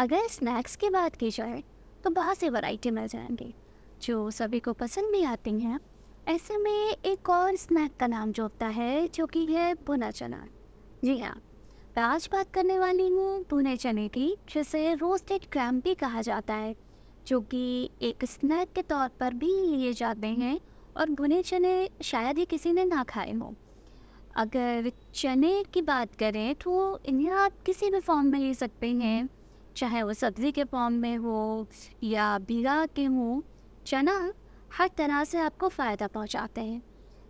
अगर स्नैक्स की बात की जाए तो बहुत सी वैरायटी मिल जाएँगी, जो सभी को पसंद भी आती हैं। ऐसे में एक और स्नैक का नाम जो होता है, जो कि है भुना चना। जी हाँ मैं आज बात करने वाली हूँ भुने चने की, जिसे रोस्टेड क्रैम भी कहा जाता है, जो कि एक स्नैक के तौर पर भी लिए जाते हैं और भुने चने शायद ही किसी ने ना खाए हों। अगर चने की बात करें तो इन्हें आप किसी भी फॉर्म में ले सकते हैं। चाहे वो सब्ज़ी के फॉर्म में हो या भिगा के हो, चना हर तरह से आपको फ़ायदा पहुंचाते हैं।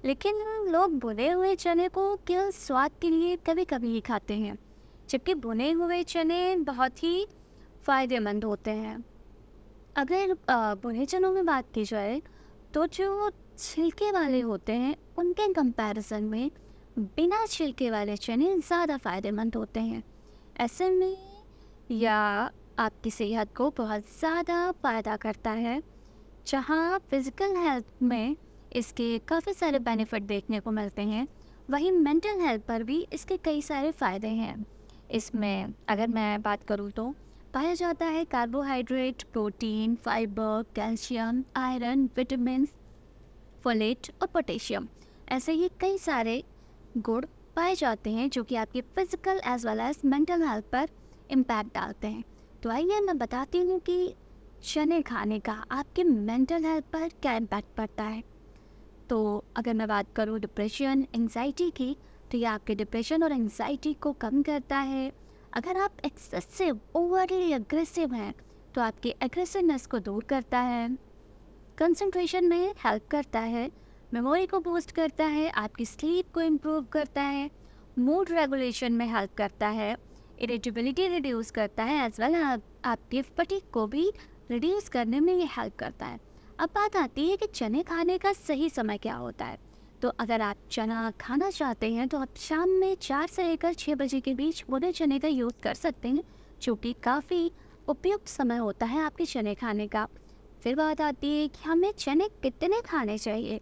लेकिन लोग बुने हुए चने को केवल स्वाद के लिए कभी कभी ही खाते हैं, जबकि बुने हुए चने बहुत ही फ़ायदेमंद होते हैं। अगर बुने चनों में बात की जाए तो जो छिलके वाले होते हैं, उनके कंपैरिजन में बिना छिलके वाले चने ज़्यादा फ़ायदेमंद होते हैं। ऐसे में या आपकी सेहत को बहुत ज़्यादा फ़ायदा करता है। जहाँ फ़िज़िकल हेल्थ में इसके काफ़ी सारे बेनिफिट देखने को मिलते हैं, वहीं मेंटल हेल्थ पर भी इसके कई सारे फ़ायदे हैं। इसमें अगर मैं बात करूँ तो पाया जाता है carbohydrate protein fibre calcium iron vitamin folate और पोटेशियम ऐसे ही कई सारे गुड़ पाए जाते हैं जो कि आपके physical as well as mental health पर इम्पैक्ट डालते हैं। तो आइए मैं बताती हूँ कि चने खाने का आपके मेंटल हेल्थ पर क्या इम्पैक्ट पड़ता है। तो अगर मैं बात करूँ डिप्रेशन एंजाइटी की तो ये आपके डिप्रेशन और एंजाइटी को कम करता है। अगर आप एक्सेसिव ओवरली एग्रेसिव हैं तो आपकी एग्रेसिवनेस को दूर करता है। कंसंट्रेशन में हेल्प करता है मेमोरी को बूस्ट करता है, आपकी स्लीप को इम्प्रूव करता है मूड रेगुलेशन में हेल्प करता है। इरिटेबिलिटी रिड्यूस करता है एज वेल आप, आपकी फटिक को भी रिड्यूस करने में ये हेल्प करता है। अब बात आती है कि चने खाने का सही समय क्या होता है। तो अगर आप चना खाना चाहते हैं तो आप शाम में चार से लेकर छः बजे के बीच बुने चने का यूज़ कर सकते हैं जो कि काफ़ी उपयुक्त समय होता है आपके चने खाने का। फिर बात आती है कि हमें चने कितने खाने चाहिए?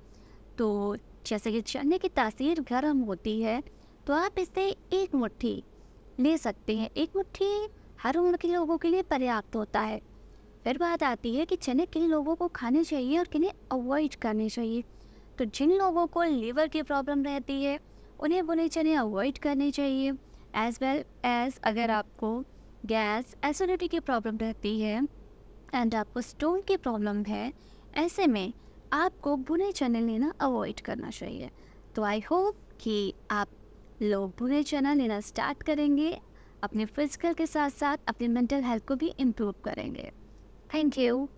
तो जैसे कि चने की तासीर गर्म होती है तो आप इसे एक मुट्ठी ले सकते हैं। एक मुट्ठी हर उम्र के लोगों के लिए पर्याप्त होता है। फिर बात आती है कि चने किन लोगों को खाने चाहिए और किन्हें अवॉइड करने चाहिए। तो जिन लोगों को लीवर की प्रॉब्लम रहती है, उन्हें बुने चने अवॉइड करने चाहिए। एज वेल एज अगर आपको गैस एसिडिटी की प्रॉब्लम रहती है एंड आपको स्टोन की प्रॉब्लम है, ऐसे में आपको बुने चने लेना अवॉइड करना चाहिए। तो आई होप कि आप लोग बुरे चैनल लेना स्टार्ट करेंगे, अपने फ़िज़िकल के साथ साथ अपने मेंटल हेल्थ को भी इम्प्रूव करेंगे। Thank you